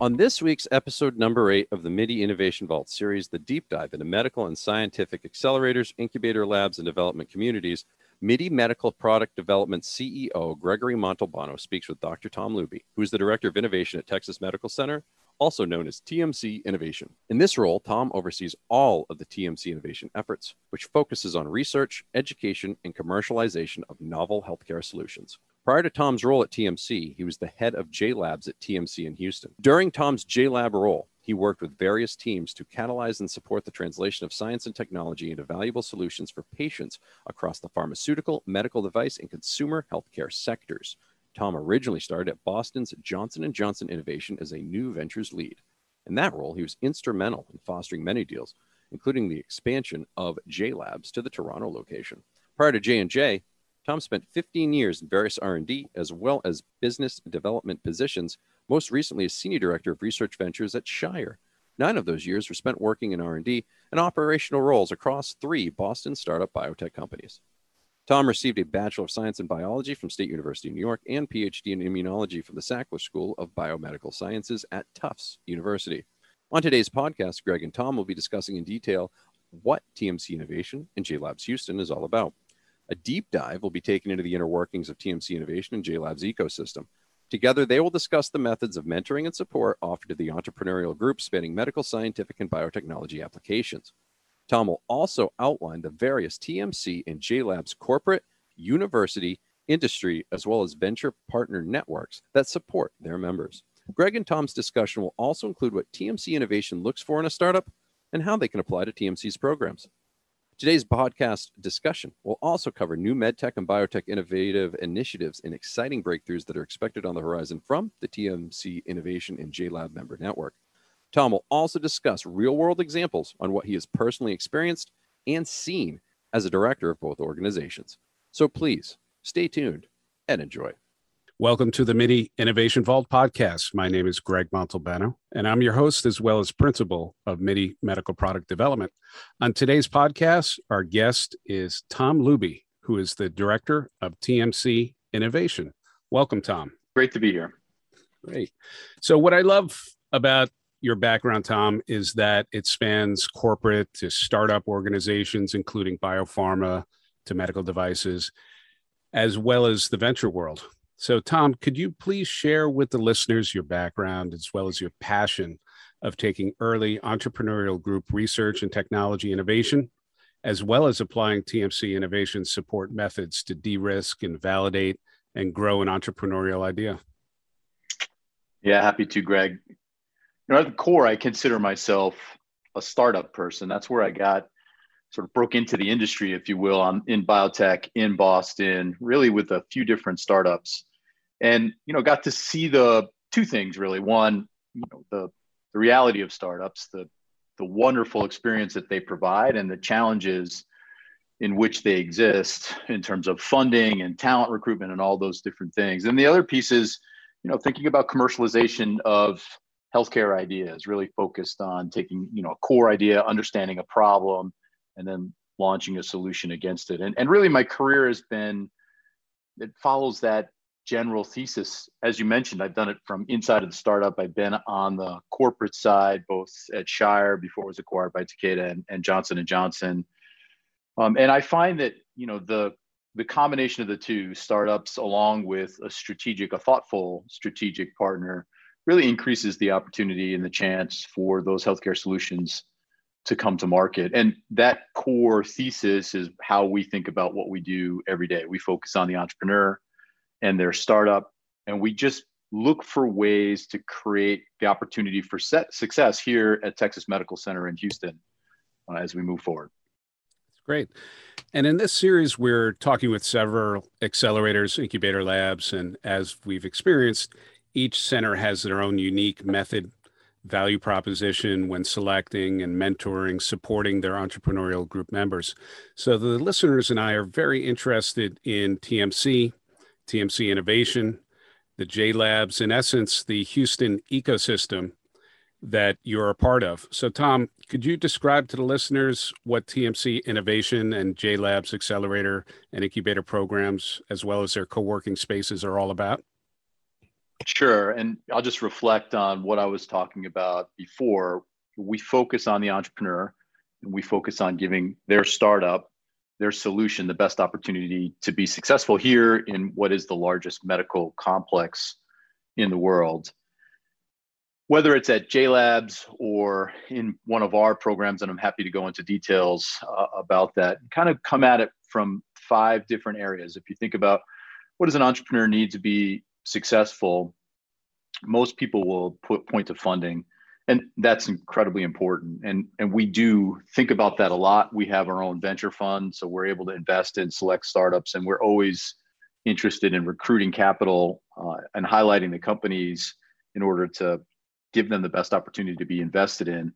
On this week's episode number eight of the MIDI Innovation Vault series, the deep dive into medical and scientific accelerators, incubator labs, and development communities, MIDI Medical Product Development CEO Gregory Montalbano speaks with Dr. Tom Luby, who is the Director of Innovation at Texas Medical Center, also known as TMC Innovation. In this role, Tom oversees all of the TMC innovation efforts, which focuses on research, education, and commercialization of novel healthcare solutions. Prior to Tom's role at TMC, he was the head of J Labs at TMC in Houston. During Tom's J Lab role, he worked with various teams to catalyze and support the translation of science and technology into valuable solutions for patients across the pharmaceutical, medical device, and consumer healthcare sectors. Tom originally started at Boston's Johnson & Johnson Innovation as a new ventures lead. In that role, he was instrumental in fostering many deals, including the expansion of J Labs to the Toronto location. Prior to J&J, Tom spent 15 years in various R&D as well as business development positions, most recently as senior director of research ventures at Shire. Nine of those years were spent working in R&D and operational roles across three Boston startup biotech companies. Tom received a Bachelor of Science in Biology from State University of New York and PhD in Immunology from the Sackler School of Biomedical Sciences at Tufts University. On today's podcast, Greg and Tom will be discussing in detail what TMC Innovation and J Labs Houston is all about. A deep dive will be taken into the inner workings of TMC Innovation and JLab's ecosystem. Together, they will discuss the methods of mentoring and support offered to the entrepreneurial group spanning medical, scientific, and biotechnology applications. Tom will also outline the various TMC and JLab's corporate, university, industry, as well as venture partner networks that support their members. Greg and Tom's discussion will also include what TMC Innovation looks for in a startup and how they can apply to TMC's programs. Today's podcast discussion will also cover new medtech and biotech innovative initiatives and exciting breakthroughs that are expected on the horizon from the TMC Innovation and JLab member network. Tom will also discuss real world examples on what he has personally experienced and seen as a director of both organizations. So please stay tuned and enjoy. Welcome to the MIDI Innovation Vault podcast. My name is Greg Montalbano, and I'm your host as well as principal of MIDI Medical Product Development. On today's podcast, our guest is Tom Luby, who is the director of TMC Innovation. Welcome, Tom. Great to be here. Great. So, what I love about your background, Tom, is that it spans corporate to startup organizations, including biopharma to medical devices, as well as the venture world. So, Tom, could you please share with the listeners your background as well as your passion of taking early entrepreneurial group research and technology innovation, as well as applying TMC innovation support methods to de risk and validate and grow an entrepreneurial idea? Yeah, happy to, Greg. You know, at the core, I consider myself a startup person. That's where I got sort of broke into the industry, if you will, I'm in biotech in Boston, really with a few different startups. And you know got to see the two things really. One you know the the reality of startups the the wonderful experience that they provide and the challenges in which they exist in terms of funding and talent recruitment and all those different things. And the other piece is you know thinking about commercialization of healthcare ideas really focused on taking you know a core idea understanding a problem and then launching a solution against it and, and really my career has been it follows that general thesis. As you mentioned, I've done it from inside of the startup. I've been on the corporate side, both at Shire before it was acquired by Takeda and, and Johnson and Johnson. Um, and I find that you know the the combination of the two startups, along with a strategic, a thoughtful strategic partner, really increases the opportunity and the chance for those healthcare solutions to come to market. And that core thesis is how we think about what we do every day. We focus on the entrepreneur and their startup. And we just look for ways to create the opportunity for success here at Texas Medical Center in Houston uh, as we move forward. Great. And in this series, we're talking with several accelerators, incubator labs, and as we've experienced, each center has their own unique method, value proposition when selecting and mentoring, supporting their entrepreneurial group members. So the listeners and I are very interested in TMC, TMC Innovation, the J Labs, in essence, the Houston ecosystem. that you're a part of. So, Tom, could you describe to the listeners what TMC Innovation and J Labs Accelerator and Incubator programs, as well as their co working spaces, are all about? Sure. And I'll just reflect on what I was talking about before. We focus on the entrepreneur and we focus on giving their startup, their solution, the best opportunity to be successful here in what is the largest medical complex in the world whether it's at J Labs or in one of our programs, and I'm happy to go into details uh, about that, kind of come at it from five different areas. If you think about what does an entrepreneur need to be successful, most people will put point to funding, and that's incredibly important. And and we do think about that a lot. We have our own venture fund, so we're able to invest in select startups, and we're always interested in recruiting capital uh, and highlighting the companies in order to give them the best opportunity to be invested in.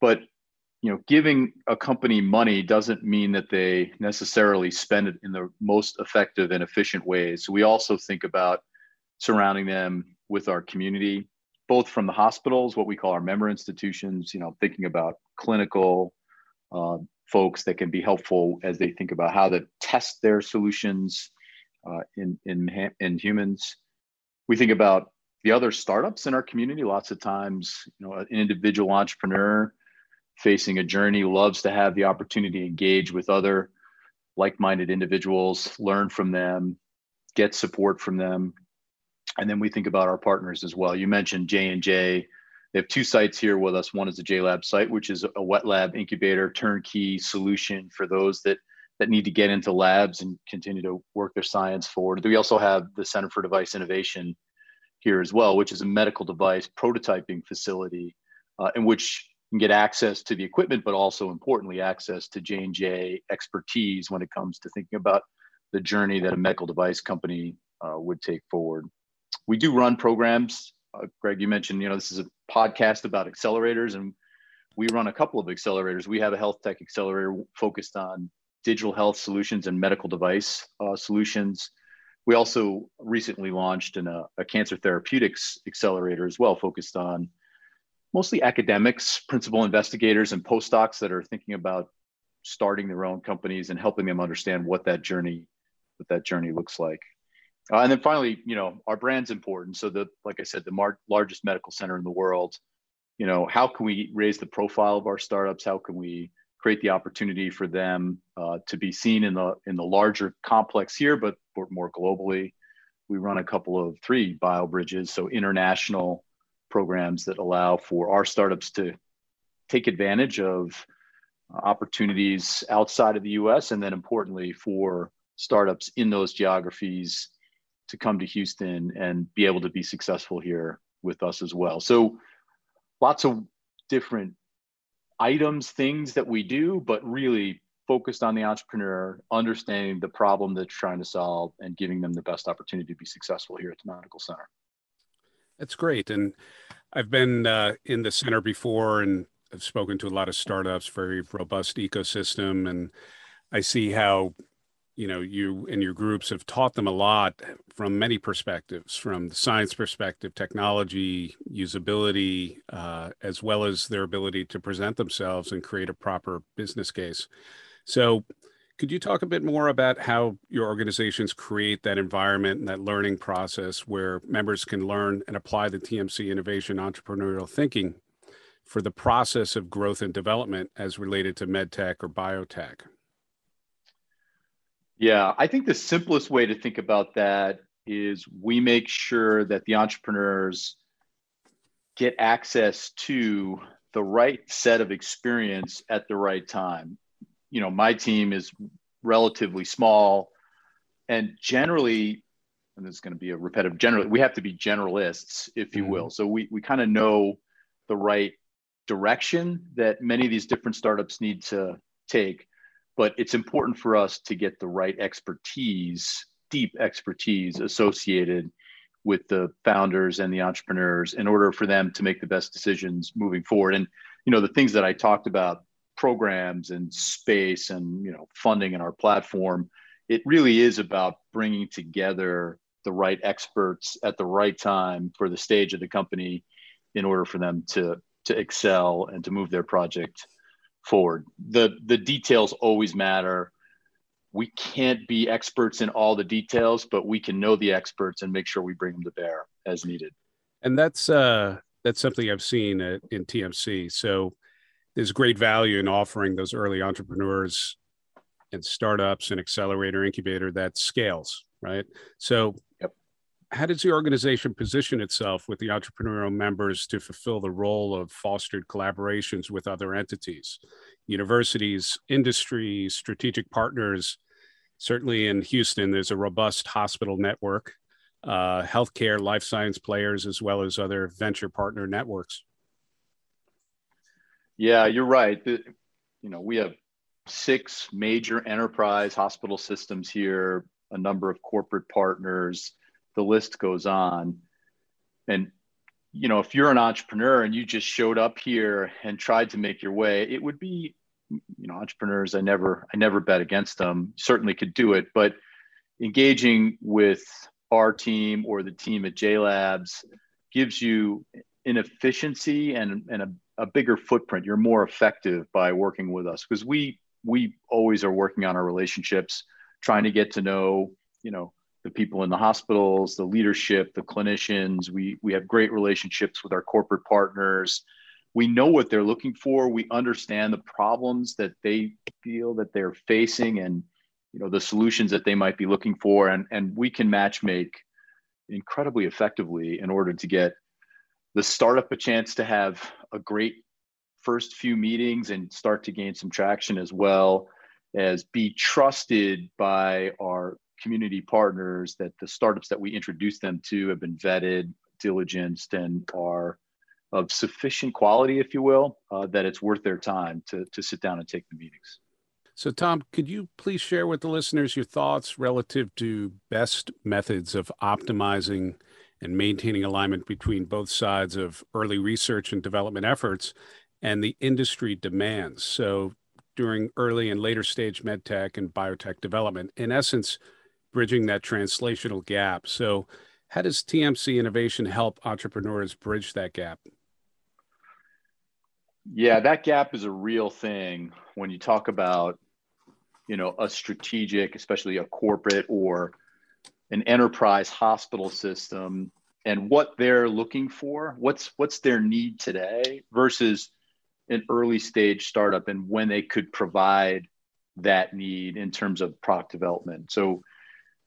But you know, giving a company money doesn't mean that they necessarily spend it in the most effective and efficient ways. So we also think about surrounding them with our community, both from the hospitals, what we call our member institutions, you know, thinking about clinical uh, folks that can be helpful as they think about how to test their solutions uh, in, in, in humans. We think about the other startups in our community lots of times you know an individual entrepreneur facing a journey loves to have the opportunity to engage with other like-minded individuals learn from them get support from them and then we think about our partners as well. You mentioned j&j they have two sites here with us. One is the JLab site which is a wet lab incubator turnkey solution for those that that need to get into labs and continue to work their science forward. We also have the center for device innovation here as well, which is a medical device prototyping facility uh, in which you can get access to the equipment, but also importantly, access to J&J expertise when it comes to thinking about the journey that a medical device company uh, would take forward. We do run programs. Uh, Greg, you mentioned, you know, this is a podcast about accelerators and we run a couple of accelerators. We have a health tech accelerator focused on digital health solutions and medical device uh, solutions. We also recently launched in a, a cancer therapeutics accelerator as well, focused on mostly academics, principal investigators, and postdocs that are thinking about starting their own companies and helping them understand what that journey what that journey looks like. Uh, and then finally, you know, our brand's important. So the like I said, the mar- largest medical center in the world. You know, how can we raise the profile of our startups? How can we create the opportunity for them uh, to be seen in the in the larger complex here, but more globally. We run a couple of three bio bridges, so international programs that allow for our startups to take advantage of opportunities outside of the US, and then importantly for startups in those geographies to come to Houston and be able to be successful here with us as well. So lots of different items, things that we do, but really focused on the entrepreneur, understanding the problem that's trying to solve, and giving them the best opportunity to be successful here at the Medical Center. That's great. And I've been uh, in the center before and I've spoken to a lot of startups, very robust ecosystem. And I see how you know you and your groups have taught them a lot from many perspectives from the science perspective technology usability uh, as well as their ability to present themselves and create a proper business case. So could you talk a bit more about how your organizations create that environment and that learning process where members can learn and apply the tmc innovation entrepreneurial thinking for the process of growth and development as related to medtech or biotech yeah, I think the simplest way to think about that is we make sure that the entrepreneurs get access to the right set of experience at the right time. You know, my team is relatively small and generally and this is going to be a repetitive generally we have to be generalists if you mm-hmm. will so we, we kind of know the right direction that many of these different startups need to take but it's important for us to get the right expertise, deep expertise associated with the founders and the entrepreneurs in order for them to make the best decisions moving forward. And you know, the things that I talked about, programs and space and you know, funding in our platform, it really is about bringing together the right experts at the right time for the stage of the company in order for them to to excel and to move their project forward. The the details always matter. We can't be experts in all the details, but we can know the experts and make sure we bring them to bear as needed. And that's uh that's something I've seen at, in TMC. So there's great value in offering those early entrepreneurs and startups and accelerator incubator that scales, right? So. How does the organization position itself with the entrepreneurial members to fulfill the role of fostered collaborations with other entities, universities, industry, strategic partners? Certainly in Houston, there's a robust hospital network, uh, healthcare, life science players, as well as other venture partner networks. Yeah, you're right. The, you know, we have six major enterprise hospital systems here, a number of corporate partners. The list goes on. And you know, if you're an entrepreneur and you just showed up here and tried to make your way, it would be, you know, entrepreneurs. I never, I never bet against them. Certainly could do it, but engaging with our team or the team at J Labs gives you an efficiency and, and a a bigger footprint. You're more effective by working with us because we we always are working on our relationships, trying to get to know you know the people in the hospitals, the leadership, the clinicians. We we have great relationships with our corporate partners. We know what they're looking for. We understand the problems that they feel that they're facing and you know the solutions that they might be looking for and and we can match make incredibly effectively in order to get the startup a chance to have a great first few meetings and start to gain some traction as well as be trusted by our community partners that the startups that we introduce them to have been vetted diligenced and are of sufficient quality if you will uh, that it's worth their time to, to sit down and take the meetings so tom could you please share with the listeners your thoughts relative to best methods of optimizing and maintaining alignment between both sides of early research and development efforts and the industry demands. So during early and later stage medtech and biotech development, in essence, bridging that translational gap. So how does TMC Innovation help entrepreneurs bridge that gap? Yeah, that gap is a real thing when you talk about, you know, a strategic, especially a corporate or an enterprise hospital system and what they're looking for what's what's their need today versus an early stage startup and when they could provide that need in terms of product development so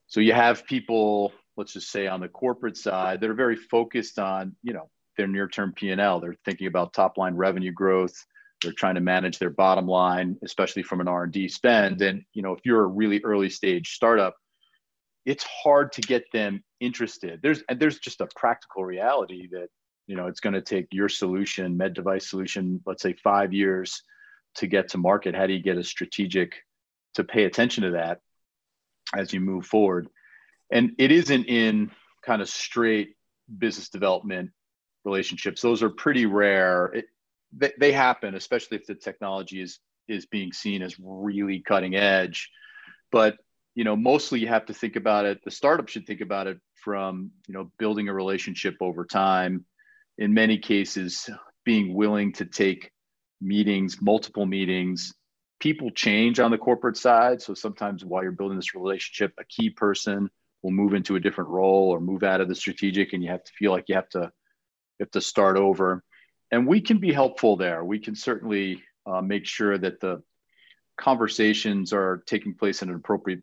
so you have people let's just say on the corporate side that are very focused on you know their near term p&l they're thinking about top line revenue growth they're trying to manage their bottom line especially from an r&d spend and you know if you're a really early stage startup it's hard to get them interested. There's and there's just a practical reality that you know it's going to take your solution, med device solution, let's say five years to get to market. How do you get a strategic to pay attention to that as you move forward? And it isn't in kind of straight business development relationships. Those are pretty rare. It, they, they happen, especially if the technology is is being seen as really cutting edge. But you know mostly you have to think about it the startup should think about it from you know building a relationship over time in many cases being willing to take meetings multiple meetings people change on the corporate side so sometimes while you're building this relationship a key person will move into a different role or move out of the strategic and you have to feel like you have to you have to start over and we can be helpful there we can certainly uh, make sure that the conversations are taking place at an appropriate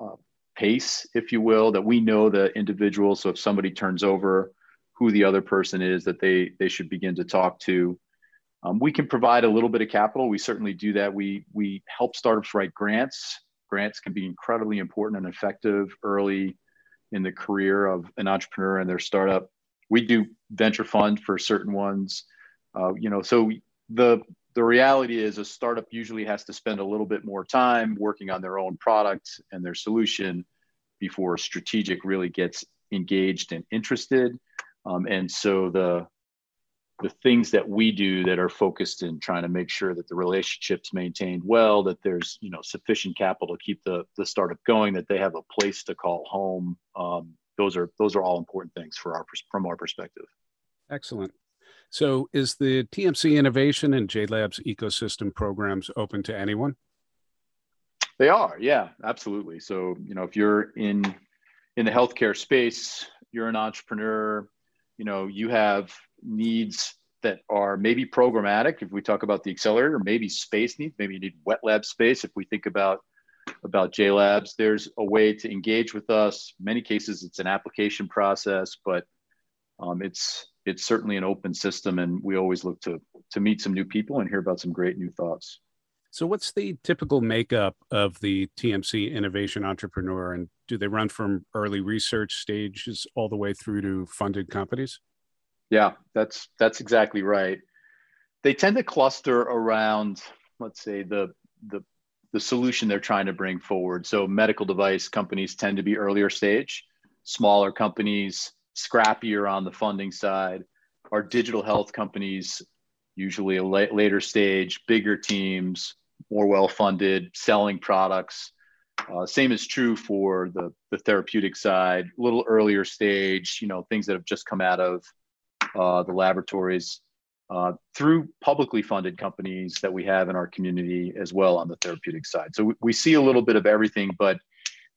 uh, pace, if you will, that we know the individual. So if somebody turns over, who the other person is that they they should begin to talk to. Um, we can provide a little bit of capital. We certainly do that. We we help startups write grants. Grants can be incredibly important and effective early in the career of an entrepreneur and their startup. We do venture fund for certain ones. Uh, you know, so the the reality is a startup usually has to spend a little bit more time working on their own product and their solution before strategic really gets engaged and interested um, and so the the things that we do that are focused in trying to make sure that the relationships maintained well that there's you know sufficient capital to keep the the startup going that they have a place to call home um, those are those are all important things for our from our perspective excellent So, is the TMC Innovation and JLabs ecosystem programs open to anyone? They are, yeah, absolutely. So, you know, if you're in in the healthcare space, you're an entrepreneur, you know, you have needs that are maybe programmatic. If we talk about the accelerator, maybe space needs, maybe you need wet lab space. If we think about about j labs there's a way to engage with us. In many cases, it's an application process, but um, it's it's certainly an open system, and we always look to to meet some new people and hear about some great new thoughts. So, what's the typical makeup of the TMC innovation entrepreneur, and do they run from early research stages all the way through to funded companies? Yeah, that's that's exactly right. They tend to cluster around, let's say, the the the solution they're trying to bring forward. So, medical device companies tend to be earlier stage. Smaller companies scrappier on the funding side. Our digital health companies, usually a later stage, bigger teams, more well funded, selling products. Uh, same is true for the, the therapeutic side, a little earlier stage, you know, things that have just come out of uh, the laboratories uh, through publicly funded companies that we have in our community as well on the therapeutic side. So we, we see a little bit of everything, but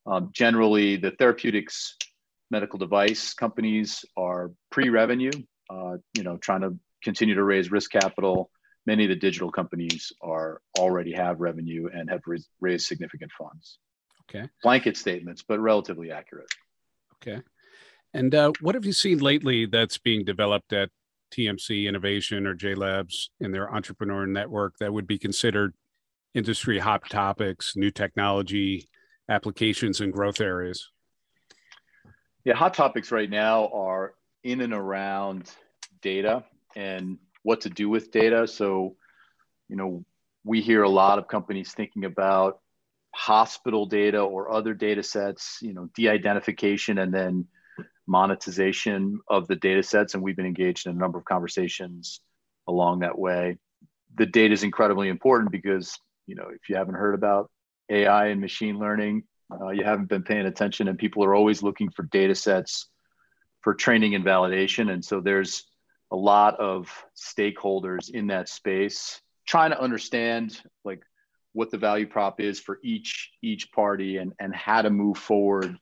um, generally the therapeutics medical device companies are pre-revenue, uh, you know, trying to continue to raise risk capital. Many of the digital companies are already have revenue and have raised significant funds. Okay. Blanket statements, but relatively accurate. Okay. And uh, what have you seen lately that's being developed at TMC Innovation or JLabs in their entrepreneur network that would be considered industry hot topics, new technology applications, and growth areas? Yeah, hot topics right now are in and around data and what to do with data. So, you know, we hear a lot of companies thinking about hospital data or other data sets, you know, de-identification and then monetization of the data sets. And we've been engaged in a number of conversations along that way. The data is incredibly important because, you know, if you haven't heard about AI and machine learning, uh, you haven't been paying attention and people are always looking for data sets for training and validation and so there's a lot of stakeholders in that space trying to understand like what the value prop is for each each party and and how to move forward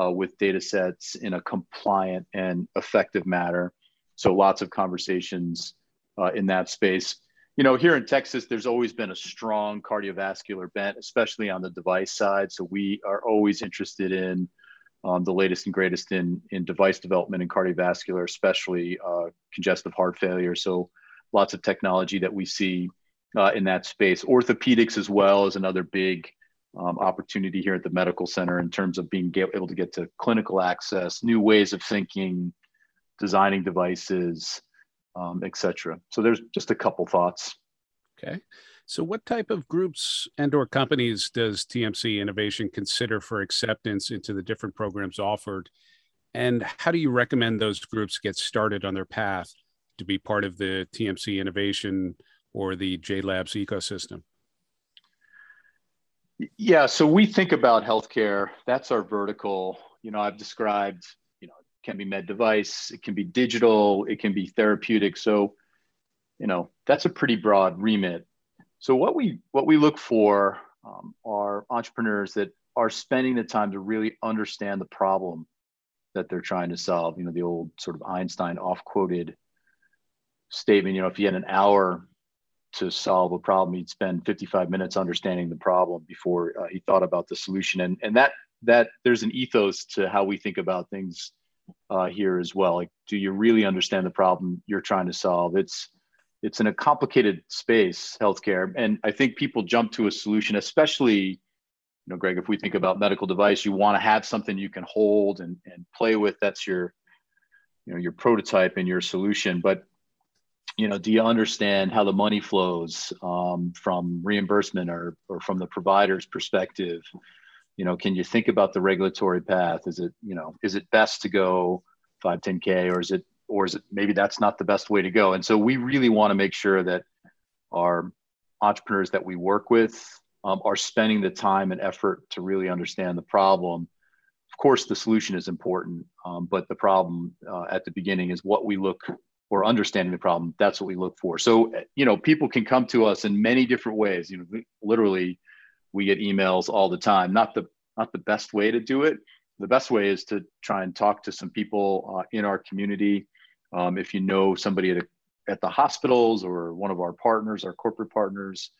uh, with data sets in a compliant and effective manner so lots of conversations uh, in that space you know, here in Texas, there's always been a strong cardiovascular bent, especially on the device side. So we are always interested in um, the latest and greatest in in device development and cardiovascular, especially uh, congestive heart failure. So lots of technology that we see uh, in that space. Orthopedics as well is another big um, opportunity here at the medical center in terms of being able to get to clinical access, new ways of thinking, designing devices um, etc. So there's just a couple thoughts. Okay. So what type of groups and or companies does TMC Innovation consider for acceptance into the different programs offered? And how do you recommend those groups get started on their path to be part of the TMC Innovation or the JLabs ecosystem? Yeah, so we think about healthcare. That's our vertical. You know, I've described you know, it can be med device, it can be digital, it can be therapeutic. So, you know, that's a pretty broad remit. So what we what we look for um, are entrepreneurs that are spending the time to really understand the problem that they're trying to solve. You know, the old sort of Einstein off-quoted statement. You know, if you had an hour to solve a problem, he'd spend 55 minutes understanding the problem before uh, he thought about the solution. And and that that there's an ethos to how we think about things uh, here as well. Like, do you really understand the problem you're trying to solve? It's it's in a complicated space, healthcare, and I think people jump to a solution, especially, you know, Greg. If we think about medical device, you want to have something you can hold and and play with. That's your, you know, your prototype and your solution. But you know, do you understand how the money flows um, from reimbursement or or from the provider's perspective? you know can you think about the regulatory path? Is it you know is it best to go 510k or is it or is it maybe that's not the best way to go? And so we really want to make sure that our entrepreneurs that we work with um, are spending the time and effort to really understand the problem. Of course the solution is important um, but the problem uh, at the beginning is what we look or understanding the problem, that's what we look for. So, you know, people can come to us in many different ways. You know, literally, we get emails all the time. Not the not the best way to do it. The best way is to try and talk to some people uh, in our community. Um, if you know somebody at a, at the hospitals or one of our partners, our corporate partners,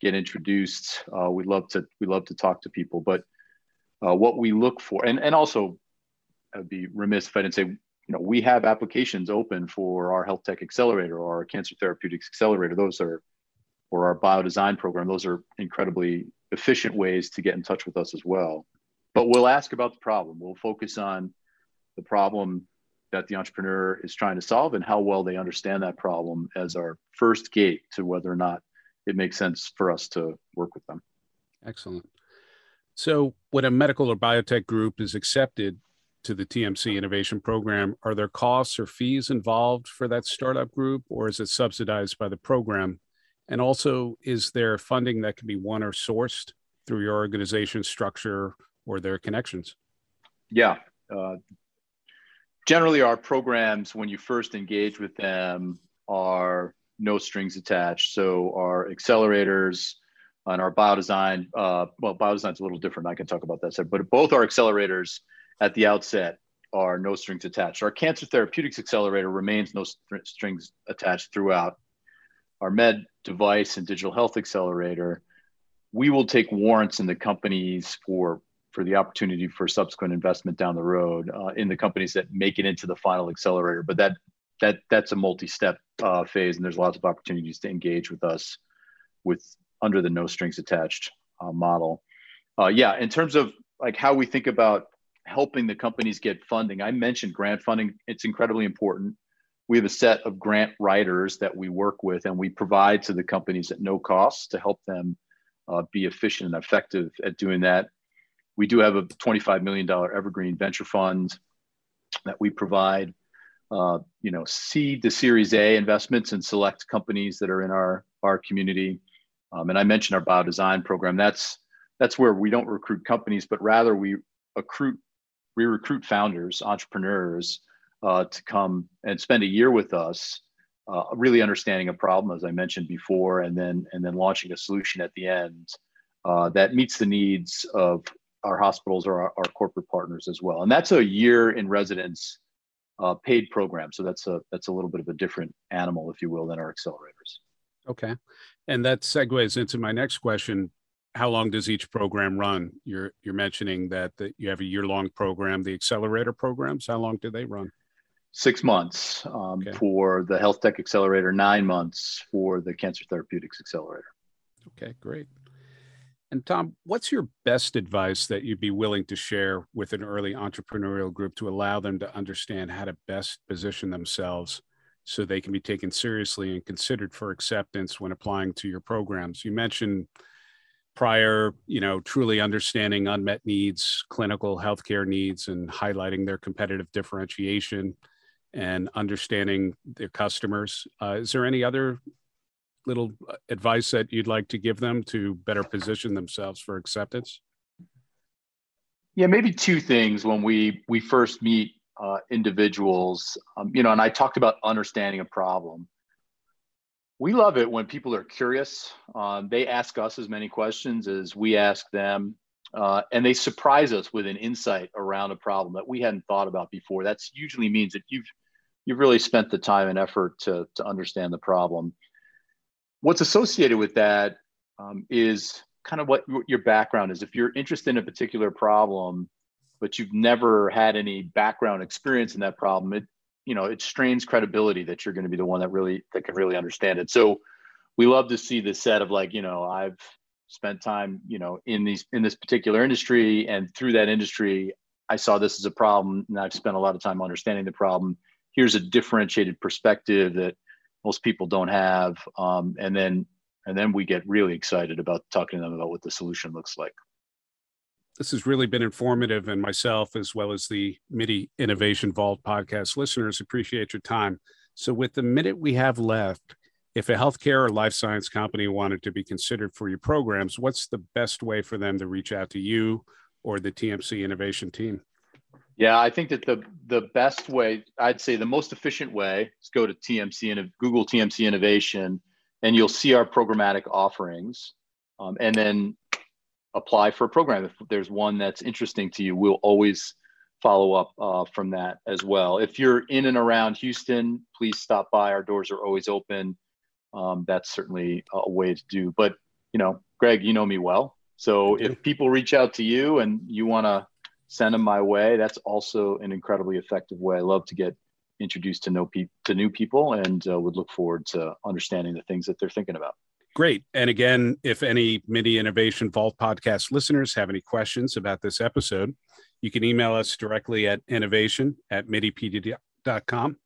get introduced. Uh, we love to we love to talk to people. But uh, what we look for, and and also, I'd be remiss if I didn't say you know, we have applications open for our health tech accelerator or our cancer therapeutics accelerator. Those are, or our biodesign program. Those are incredibly efficient ways to get in touch with us as well. But we'll ask about the problem. We'll focus on the problem that the entrepreneur is trying to solve and how well they understand that problem as our first gate to whether or not it makes sense for us to work with them. Excellent. So, when a medical or biotech group is accepted to the TMC Innovation Program, are there costs or fees involved for that startup group, or is it subsidized by the program? And also, is there funding that can be won or sourced through your organization structure or their connections? Yeah. Uh, generally, our programs, when you first engage with them, are no strings attached. So, our accelerators and our biodesign, uh, well, biodesign is a little different. I can talk about that, but both our accelerators at the outset are no strings attached. Our cancer therapeutics accelerator remains no st- strings attached throughout. Our med device and digital health accelerator, we will take warrants in the companies for for the opportunity for subsequent investment down the road uh, in the companies that make it into the final accelerator. But that that that's a multi-step uh, phase, and there's lots of opportunities to engage with us with under the no strings attached uh, model. Uh, yeah, in terms of like how we think about helping the companies get funding. I mentioned grant funding, it's incredibly important. We have a set of grant writers that we work with and we provide to the companies at no cost to help them uh, be efficient and effective at doing that. We do have a $25 million evergreen venture fund that we provide. Uh, you know, seed to Series A investments in select companies that are in our our community. Um, and I mentioned our biodesign program. That's that's where we don't recruit companies, but rather we recruit we recruit founders, entrepreneurs uh, to come and spend a year with us, uh, really understanding a problem, as I mentioned before, and then and then launching a solution at the end uh, that meets the needs of our hospitals or our, our, corporate partners as well. And that's a year in residence uh, paid program. So that's a that's a little bit of a different animal, if you will, than our accelerators. Okay, and that segues into my next question how long does each program run? You're you're mentioning that, that you have a year long program. The accelerator programs, how long do they run? Six months um, okay. for the health tech accelerator, nine months for the cancer therapeutics accelerator. Okay, great. And Tom, what's your best advice that you'd be willing to share with an early entrepreneurial group to allow them to understand how to best position themselves so they can be taken seriously and considered for acceptance when applying to your programs? You mentioned prior, you know, truly understanding unmet needs, clinical healthcare needs, and highlighting their competitive differentiation and understanding their customers. Uh, is there any other little uh, advice that you'd like to give them to better position themselves for acceptance? Yeah, maybe two things when we we first meet uh, individuals. Um, you know, and I talked about understanding a problem we love it when people are curious. Um, they ask us as many questions as we ask them, uh, and they surprise us with an insight around a problem that we hadn't thought about before. That usually means that you've you've really spent the time and effort to to understand the problem. What's associated with that um, is kind of what your background is. If you're interested in a particular problem, but you've never had any background experience in that problem, it you know it strains credibility that you're going to be the one that really that can really understand it. So we love to see the set of like you know i've spent time you know in these in this particular industry and through that industry i saw this as a problem and i've spent a lot of time understanding the problem. Here's a differentiated perspective that most people don't have um, and then and then we get really excited about talking to them about what the solution looks like this has really been informative, and myself, as well as the MIDI Innovation Vault podcast listeners, appreciate your time. So, with the minute we have left, if a healthcare or life science company wanted to be considered for your programs, what's the best way for them to reach out to you or the TMC Innovation team? Yeah, I think that the the best way, I'd say the most efficient way is go to TMC and Google TMC Innovation, and you'll see our programmatic offerings, um, and then apply for a program. If there's one that's interesting to you, we'll always follow up uh, from that as well. If you're in and around Houston, please stop by. Our doors are always open. Um, that's certainly a way to do. But you know, Greg, you know me well. So if people reach out to you and you want to send them my way. That's also an incredibly effective way. I love to get introduced to know pe- to new people and uh, would look forward to understanding the things that they're thinking about. Great. And again, if any MIDI Innovation Vault podcast listeners have any questions about this episode, you can email us directly at innovation at midipd.com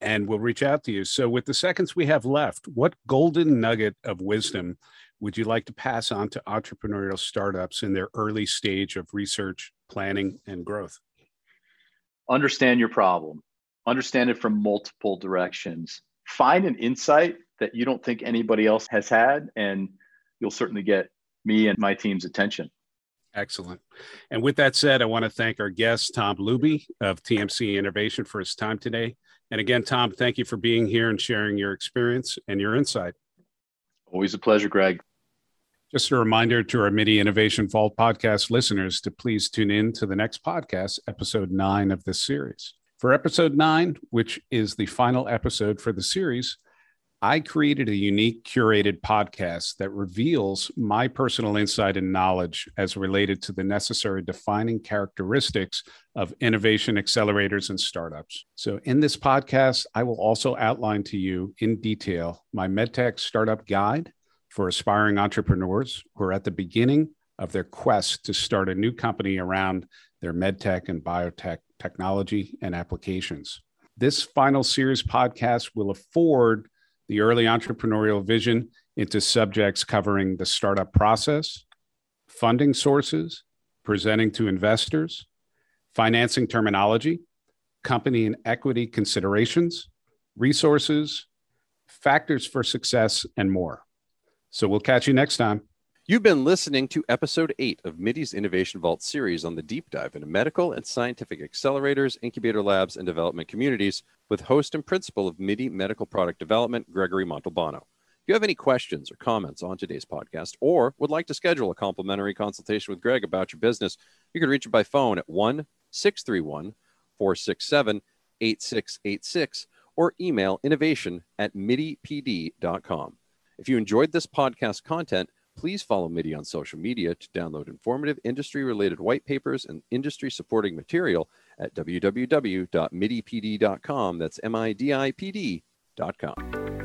and we'll reach out to you. So, with the seconds we have left, what golden nugget of wisdom would you like to pass on to entrepreneurial startups in their early stage of research, planning, and growth? Understand your problem, understand it from multiple directions. Find an insight that you don't think anybody else has had, and you'll certainly get me and my team's attention. Excellent. And with that said, I want to thank our guest, Tom Luby of TMC Innovation, for his time today. And again, Tom, thank you for being here and sharing your experience and your insight. Always a pleasure, Greg. Just a reminder to our MIDI Innovation Vault podcast listeners to please tune in to the next podcast, episode nine of this series. For episode nine, which is the final episode for the series, I created a unique curated podcast that reveals my personal insight and knowledge as related to the necessary defining characteristics of innovation accelerators and startups. So, in this podcast, I will also outline to you in detail my MedTech startup guide for aspiring entrepreneurs who are at the beginning of their quest to start a new company around their medtech and biotech technology and applications. This final series podcast will afford the early entrepreneurial vision into subjects covering the startup process, funding sources, presenting to investors, financing terminology, company and equity considerations, resources, factors for success, and more. So we'll catch you next time. You've been listening to episode eight of MIDI's Innovation Vault series on the deep dive into medical and scientific accelerators, incubator labs, and development communities with host and principal of MIDI Medical Product Development, Gregory Montalbano. If you have any questions or comments on today's podcast or would like to schedule a complimentary consultation with Greg about your business, you can reach him by phone at 1 631 467 8686 or email innovation at midipd.com. If you enjoyed this podcast content, please follow MIDI on social media to download informative industry related white papers and industry supporting material at www.midipd.com. That's M I D I P D.com.